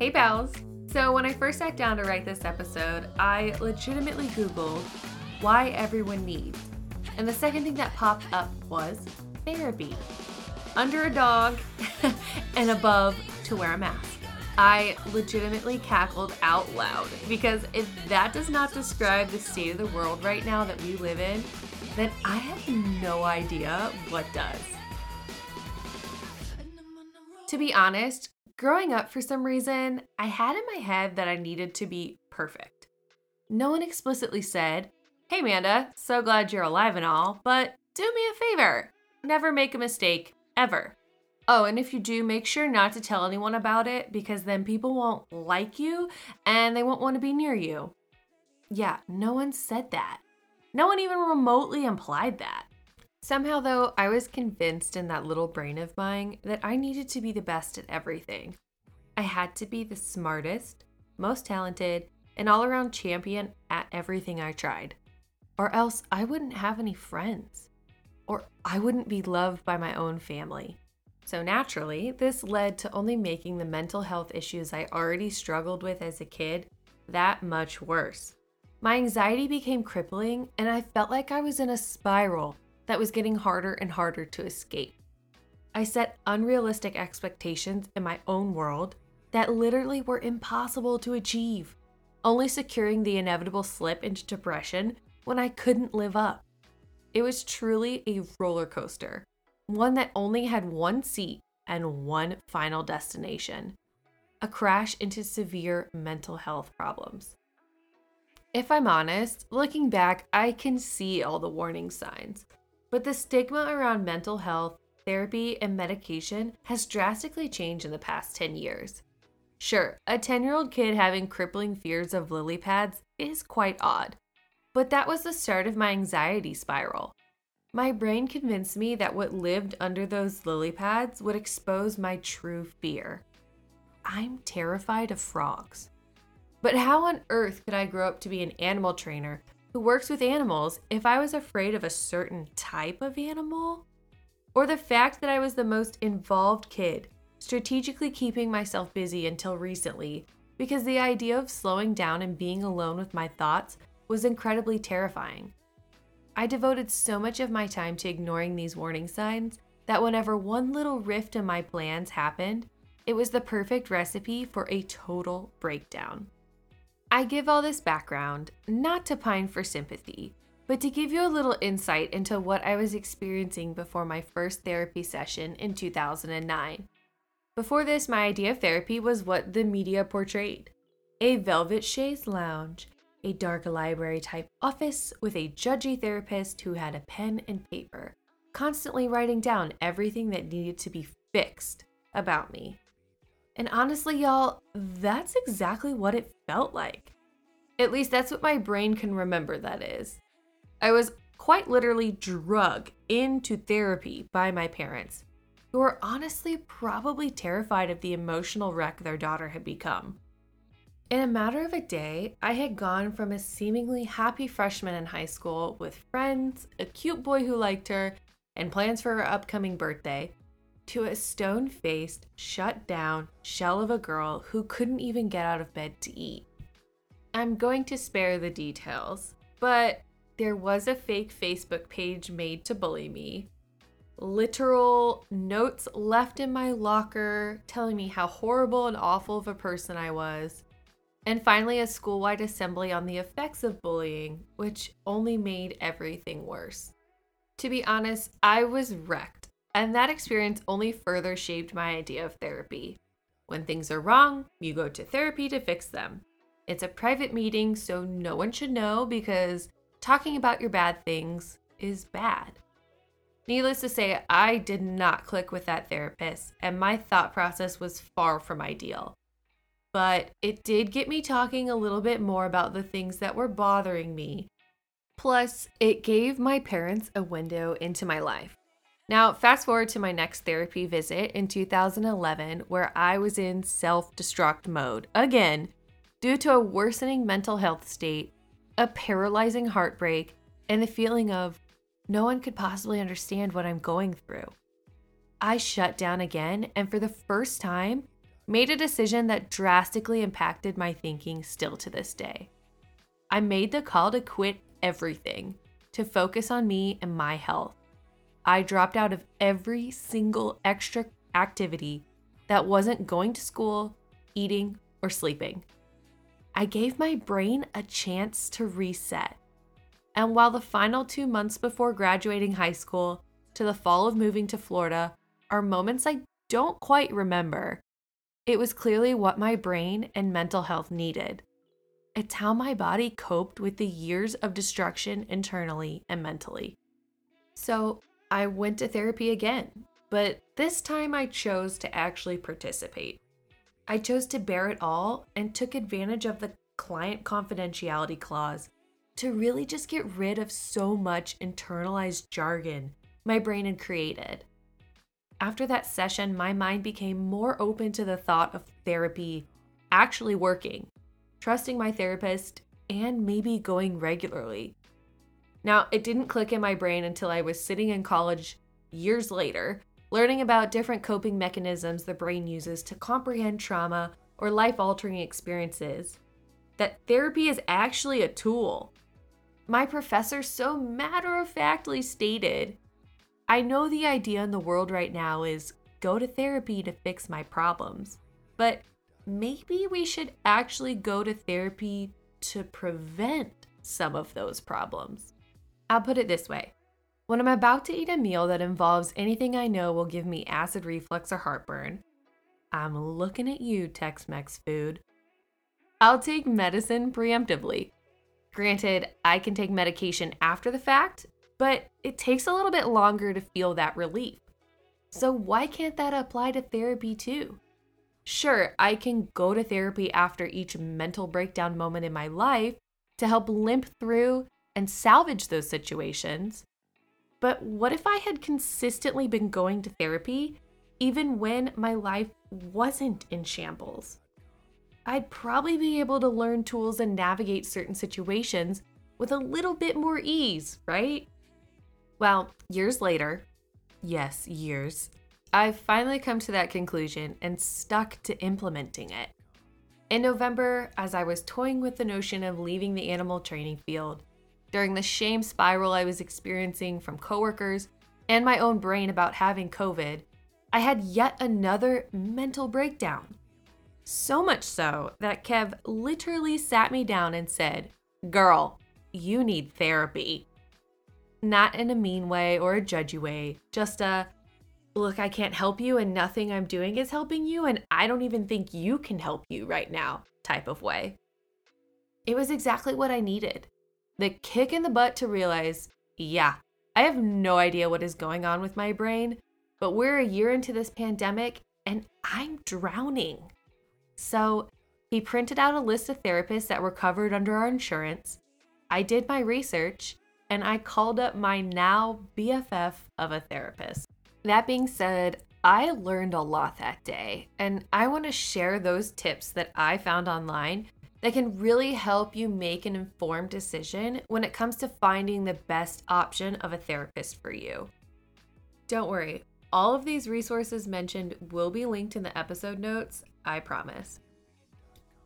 Hey, pals. So, when I first sat down to write this episode, I legitimately Googled why everyone needs. And the second thing that popped up was therapy. Under a dog and above to wear a mask. I legitimately cackled out loud because if that does not describe the state of the world right now that we live in, then I have no idea what does. To be honest, growing up for some reason, I had in my head that I needed to be perfect. No one explicitly said, Hey Amanda, so glad you're alive and all, but do me a favor. Never make a mistake, ever. Oh, and if you do, make sure not to tell anyone about it because then people won't like you and they won't want to be near you. Yeah, no one said that. No one even remotely implied that. Somehow, though, I was convinced in that little brain of mine that I needed to be the best at everything. I had to be the smartest, most talented, and all around champion at everything I tried. Or else I wouldn't have any friends. Or I wouldn't be loved by my own family. So naturally, this led to only making the mental health issues I already struggled with as a kid that much worse. My anxiety became crippling, and I felt like I was in a spiral that was getting harder and harder to escape. I set unrealistic expectations in my own world that literally were impossible to achieve, only securing the inevitable slip into depression when I couldn't live up. It was truly a roller coaster one that only had one seat and one final destination a crash into severe mental health problems. If I'm honest, looking back, I can see all the warning signs, but the stigma around mental health, therapy, and medication has drastically changed in the past 10 years. Sure, a 10 year old kid having crippling fears of lily pads is quite odd, but that was the start of my anxiety spiral. My brain convinced me that what lived under those lily pads would expose my true fear. I'm terrified of frogs. But how on earth could I grow up to be an animal trainer who works with animals if I was afraid of a certain type of animal? Or the fact that I was the most involved kid, strategically keeping myself busy until recently because the idea of slowing down and being alone with my thoughts was incredibly terrifying. I devoted so much of my time to ignoring these warning signs that whenever one little rift in my plans happened, it was the perfect recipe for a total breakdown. I give all this background not to pine for sympathy, but to give you a little insight into what I was experiencing before my first therapy session in 2009. Before this, my idea of therapy was what the media portrayed a velvet chaise lounge, a dark library type office with a judgy therapist who had a pen and paper, constantly writing down everything that needed to be fixed about me. And honestly, y'all, that's exactly what it felt like. At least that's what my brain can remember that is. I was quite literally drug into therapy by my parents, who were honestly probably terrified of the emotional wreck their daughter had become. In a matter of a day, I had gone from a seemingly happy freshman in high school with friends, a cute boy who liked her, and plans for her upcoming birthday, to a stone faced, shut down shell of a girl who couldn't even get out of bed to eat. I'm going to spare the details, but there was a fake Facebook page made to bully me. Literal notes left in my locker telling me how horrible and awful of a person I was and finally, a school wide assembly on the effects of bullying, which only made everything worse. To be honest, I was wrecked, and that experience only further shaped my idea of therapy. When things are wrong, you go to therapy to fix them. It's a private meeting, so no one should know because talking about your bad things is bad. Needless to say, I did not click with that therapist, and my thought process was far from ideal but it did get me talking a little bit more about the things that were bothering me. Plus, it gave my parents a window into my life. Now, fast forward to my next therapy visit in 2011, where I was in self destruct mode again due to a worsening mental health state, a paralyzing heartbreak, and the feeling of no one could possibly understand what I'm going through. I shut down again, and for the first time, made a decision that drastically impacted my thinking still to this day. I made the call to quit everything to focus on me and my health. I dropped out of every single extra activity that wasn't going to school, eating, or sleeping. I gave my brain a chance to reset. And while the final two months before graduating high school to the fall of moving to Florida are moments I don't quite remember, it was clearly what my brain and mental health needed. It's how my body coped with the years of destruction internally and mentally. So I went to therapy again, but this time I chose to actually participate. I chose to bear it all and took advantage of the client confidentiality clause to really just get rid of so much internalized jargon my brain had created. After that session, my mind became more open to the thought of therapy actually working, trusting my therapist, and maybe going regularly. Now, it didn't click in my brain until I was sitting in college years later, learning about different coping mechanisms the brain uses to comprehend trauma or life altering experiences. That therapy is actually a tool. My professor so matter of factly stated I know the idea in the world right now is go to therapy to fix my problems, but maybe we should actually go to therapy to prevent some of those problems. I'll put it this way when I'm about to eat a meal that involves anything I know will give me acid reflux or heartburn, I'm looking at you, Tex Mex food. I'll take medicine preemptively. Granted, I can take medication after the fact, but it takes a little bit longer to feel that relief. So, why can't that apply to therapy too? Sure, I can go to therapy after each mental breakdown moment in my life to help limp through and salvage those situations. But what if I had consistently been going to therapy even when my life wasn't in shambles? I'd probably be able to learn tools and navigate certain situations with a little bit more ease, right? Well, years later, yes, years, I've finally come to that conclusion and stuck to implementing it. In November, as I was toying with the notion of leaving the animal training field, during the shame spiral I was experiencing from coworkers and my own brain about having COVID, I had yet another mental breakdown. So much so that Kev literally sat me down and said, Girl, you need therapy. Not in a mean way or a judgy way, just a look, I can't help you and nothing I'm doing is helping you, and I don't even think you can help you right now type of way. It was exactly what I needed the kick in the butt to realize, yeah, I have no idea what is going on with my brain, but we're a year into this pandemic and I'm drowning. So he printed out a list of therapists that were covered under our insurance. I did my research and I called up my now BFF of a therapist. That being said, I learned a lot that day, and I want to share those tips that I found online that can really help you make an informed decision when it comes to finding the best option of a therapist for you. Don't worry, all of these resources mentioned will be linked in the episode notes, I promise.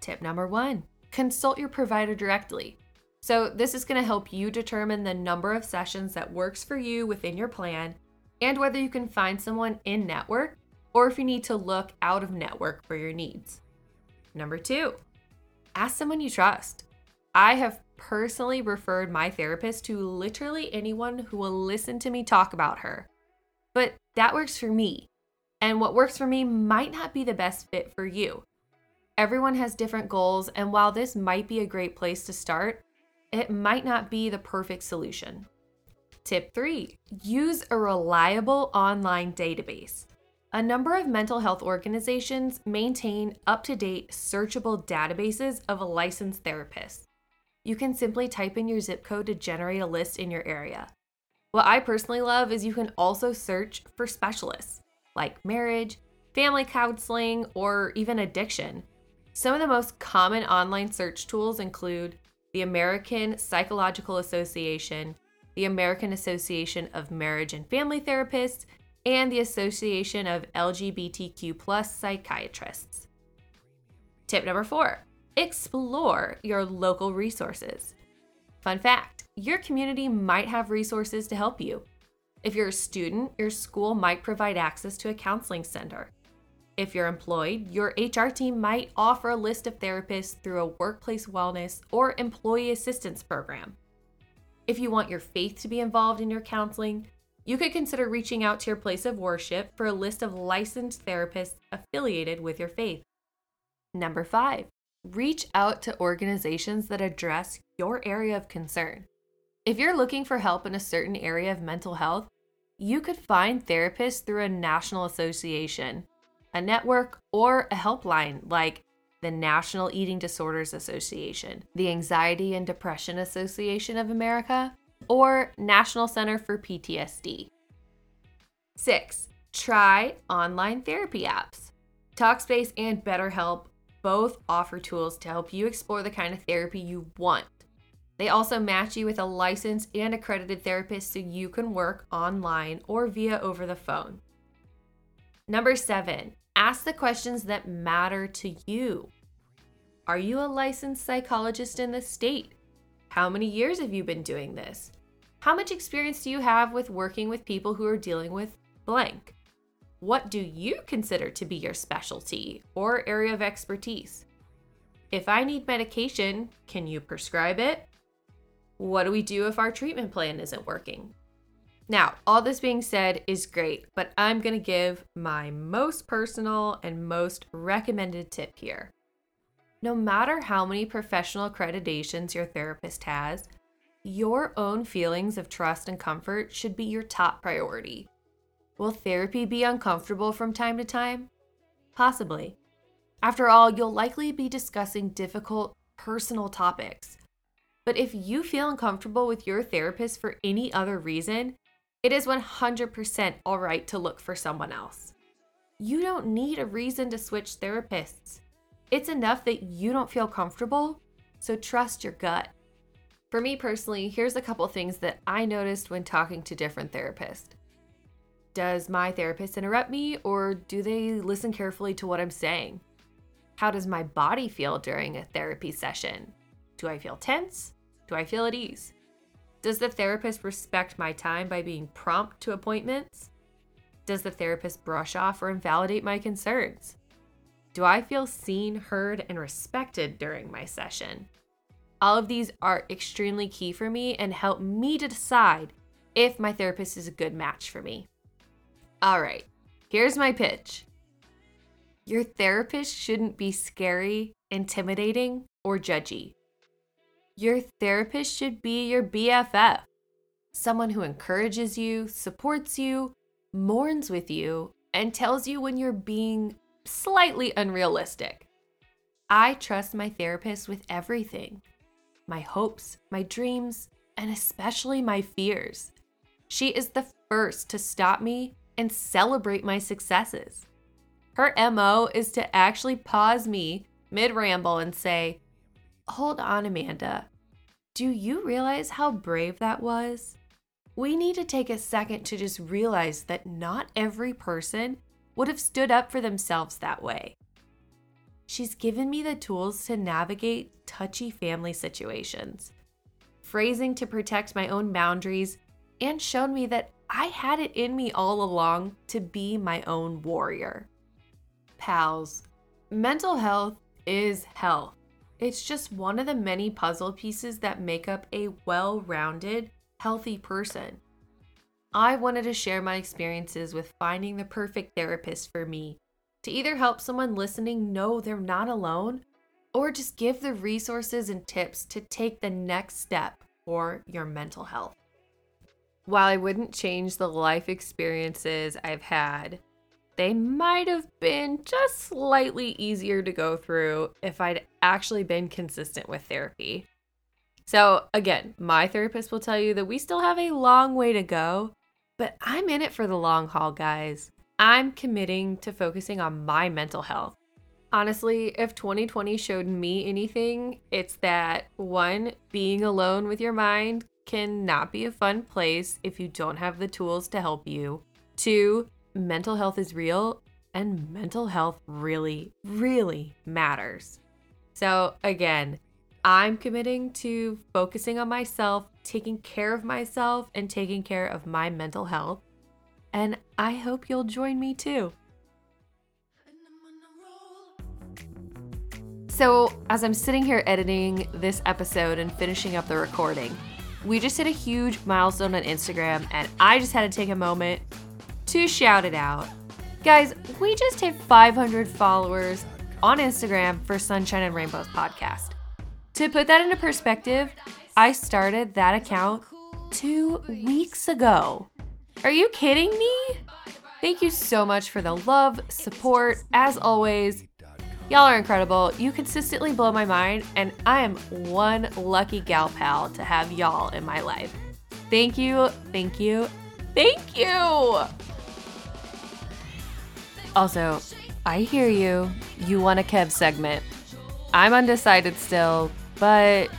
Tip number one consult your provider directly. So, this is going to help you determine the number of sessions that works for you within your plan and whether you can find someone in network or if you need to look out of network for your needs. Number two, ask someone you trust. I have personally referred my therapist to literally anyone who will listen to me talk about her. But that works for me. And what works for me might not be the best fit for you. Everyone has different goals, and while this might be a great place to start, it might not be the perfect solution. Tip three use a reliable online database. A number of mental health organizations maintain up to date searchable databases of licensed therapists. You can simply type in your zip code to generate a list in your area. What I personally love is you can also search for specialists like marriage, family counseling, or even addiction. Some of the most common online search tools include the American Psychological Association, the American Association of Marriage and Family Therapists, and the Association of LGBTQ plus psychiatrists. Tip number four explore your local resources. Fun fact your community might have resources to help you. If you're a student, your school might provide access to a counseling center. If you're employed, your HR team might offer a list of therapists through a workplace wellness or employee assistance program. If you want your faith to be involved in your counseling, you could consider reaching out to your place of worship for a list of licensed therapists affiliated with your faith. Number five, reach out to organizations that address your area of concern. If you're looking for help in a certain area of mental health, you could find therapists through a national association, a network, or a helpline like the National Eating Disorders Association, the Anxiety and Depression Association of America, or National Center for PTSD. Six, try online therapy apps. Talkspace and BetterHelp both offer tools to help you explore the kind of therapy you want. They also match you with a licensed and accredited therapist so you can work online or via over the phone. Number seven, ask the questions that matter to you. Are you a licensed psychologist in the state? How many years have you been doing this? How much experience do you have with working with people who are dealing with blank? What do you consider to be your specialty or area of expertise? If I need medication, can you prescribe it? What do we do if our treatment plan isn't working? Now, all this being said is great, but I'm going to give my most personal and most recommended tip here. No matter how many professional accreditations your therapist has, your own feelings of trust and comfort should be your top priority. Will therapy be uncomfortable from time to time? Possibly. After all, you'll likely be discussing difficult personal topics. But if you feel uncomfortable with your therapist for any other reason, it is 100% all right to look for someone else. You don't need a reason to switch therapists. It's enough that you don't feel comfortable, so trust your gut. For me personally, here's a couple things that I noticed when talking to different therapists. Does my therapist interrupt me or do they listen carefully to what I'm saying? How does my body feel during a therapy session? Do I feel tense? Do I feel at ease? Does the therapist respect my time by being prompt to appointments? Does the therapist brush off or invalidate my concerns? Do I feel seen, heard, and respected during my session? All of these are extremely key for me and help me to decide if my therapist is a good match for me. All right, here's my pitch your therapist shouldn't be scary, intimidating, or judgy. Your therapist should be your BFF, someone who encourages you, supports you, mourns with you, and tells you when you're being slightly unrealistic. I trust my therapist with everything my hopes, my dreams, and especially my fears. She is the first to stop me and celebrate my successes. Her MO is to actually pause me mid ramble and say, Hold on, Amanda. Do you realize how brave that was? We need to take a second to just realize that not every person would have stood up for themselves that way. She's given me the tools to navigate touchy family situations, phrasing to protect my own boundaries, and shown me that I had it in me all along to be my own warrior. Pals, mental health is health. It's just one of the many puzzle pieces that make up a well rounded, healthy person. I wanted to share my experiences with finding the perfect therapist for me to either help someone listening know they're not alone or just give the resources and tips to take the next step for your mental health. While I wouldn't change the life experiences I've had, they might have been just slightly easier to go through if I'd actually been consistent with therapy. So, again, my therapist will tell you that we still have a long way to go, but I'm in it for the long haul, guys. I'm committing to focusing on my mental health. Honestly, if 2020 showed me anything, it's that one, being alone with your mind can not be a fun place if you don't have the tools to help you. Two, mental health is real and mental health really, really matters. So, again, I'm committing to focusing on myself, taking care of myself, and taking care of my mental health. And I hope you'll join me too. So, as I'm sitting here editing this episode and finishing up the recording, we just hit a huge milestone on Instagram, and I just had to take a moment to shout it out. Guys, we just hit 500 followers on Instagram for Sunshine and Rainbows podcast. To put that into perspective, I started that account two weeks ago. Are you kidding me? Thank you so much for the love, support. As always, y'all are incredible. You consistently blow my mind, and I am one lucky gal pal to have y'all in my life. Thank you, thank you, thank you. Also, I hear you. You want a Kev segment. I'm undecided still, but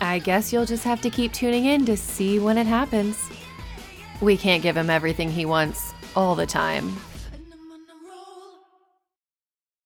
I guess you'll just have to keep tuning in to see when it happens. We can't give him everything he wants all the time.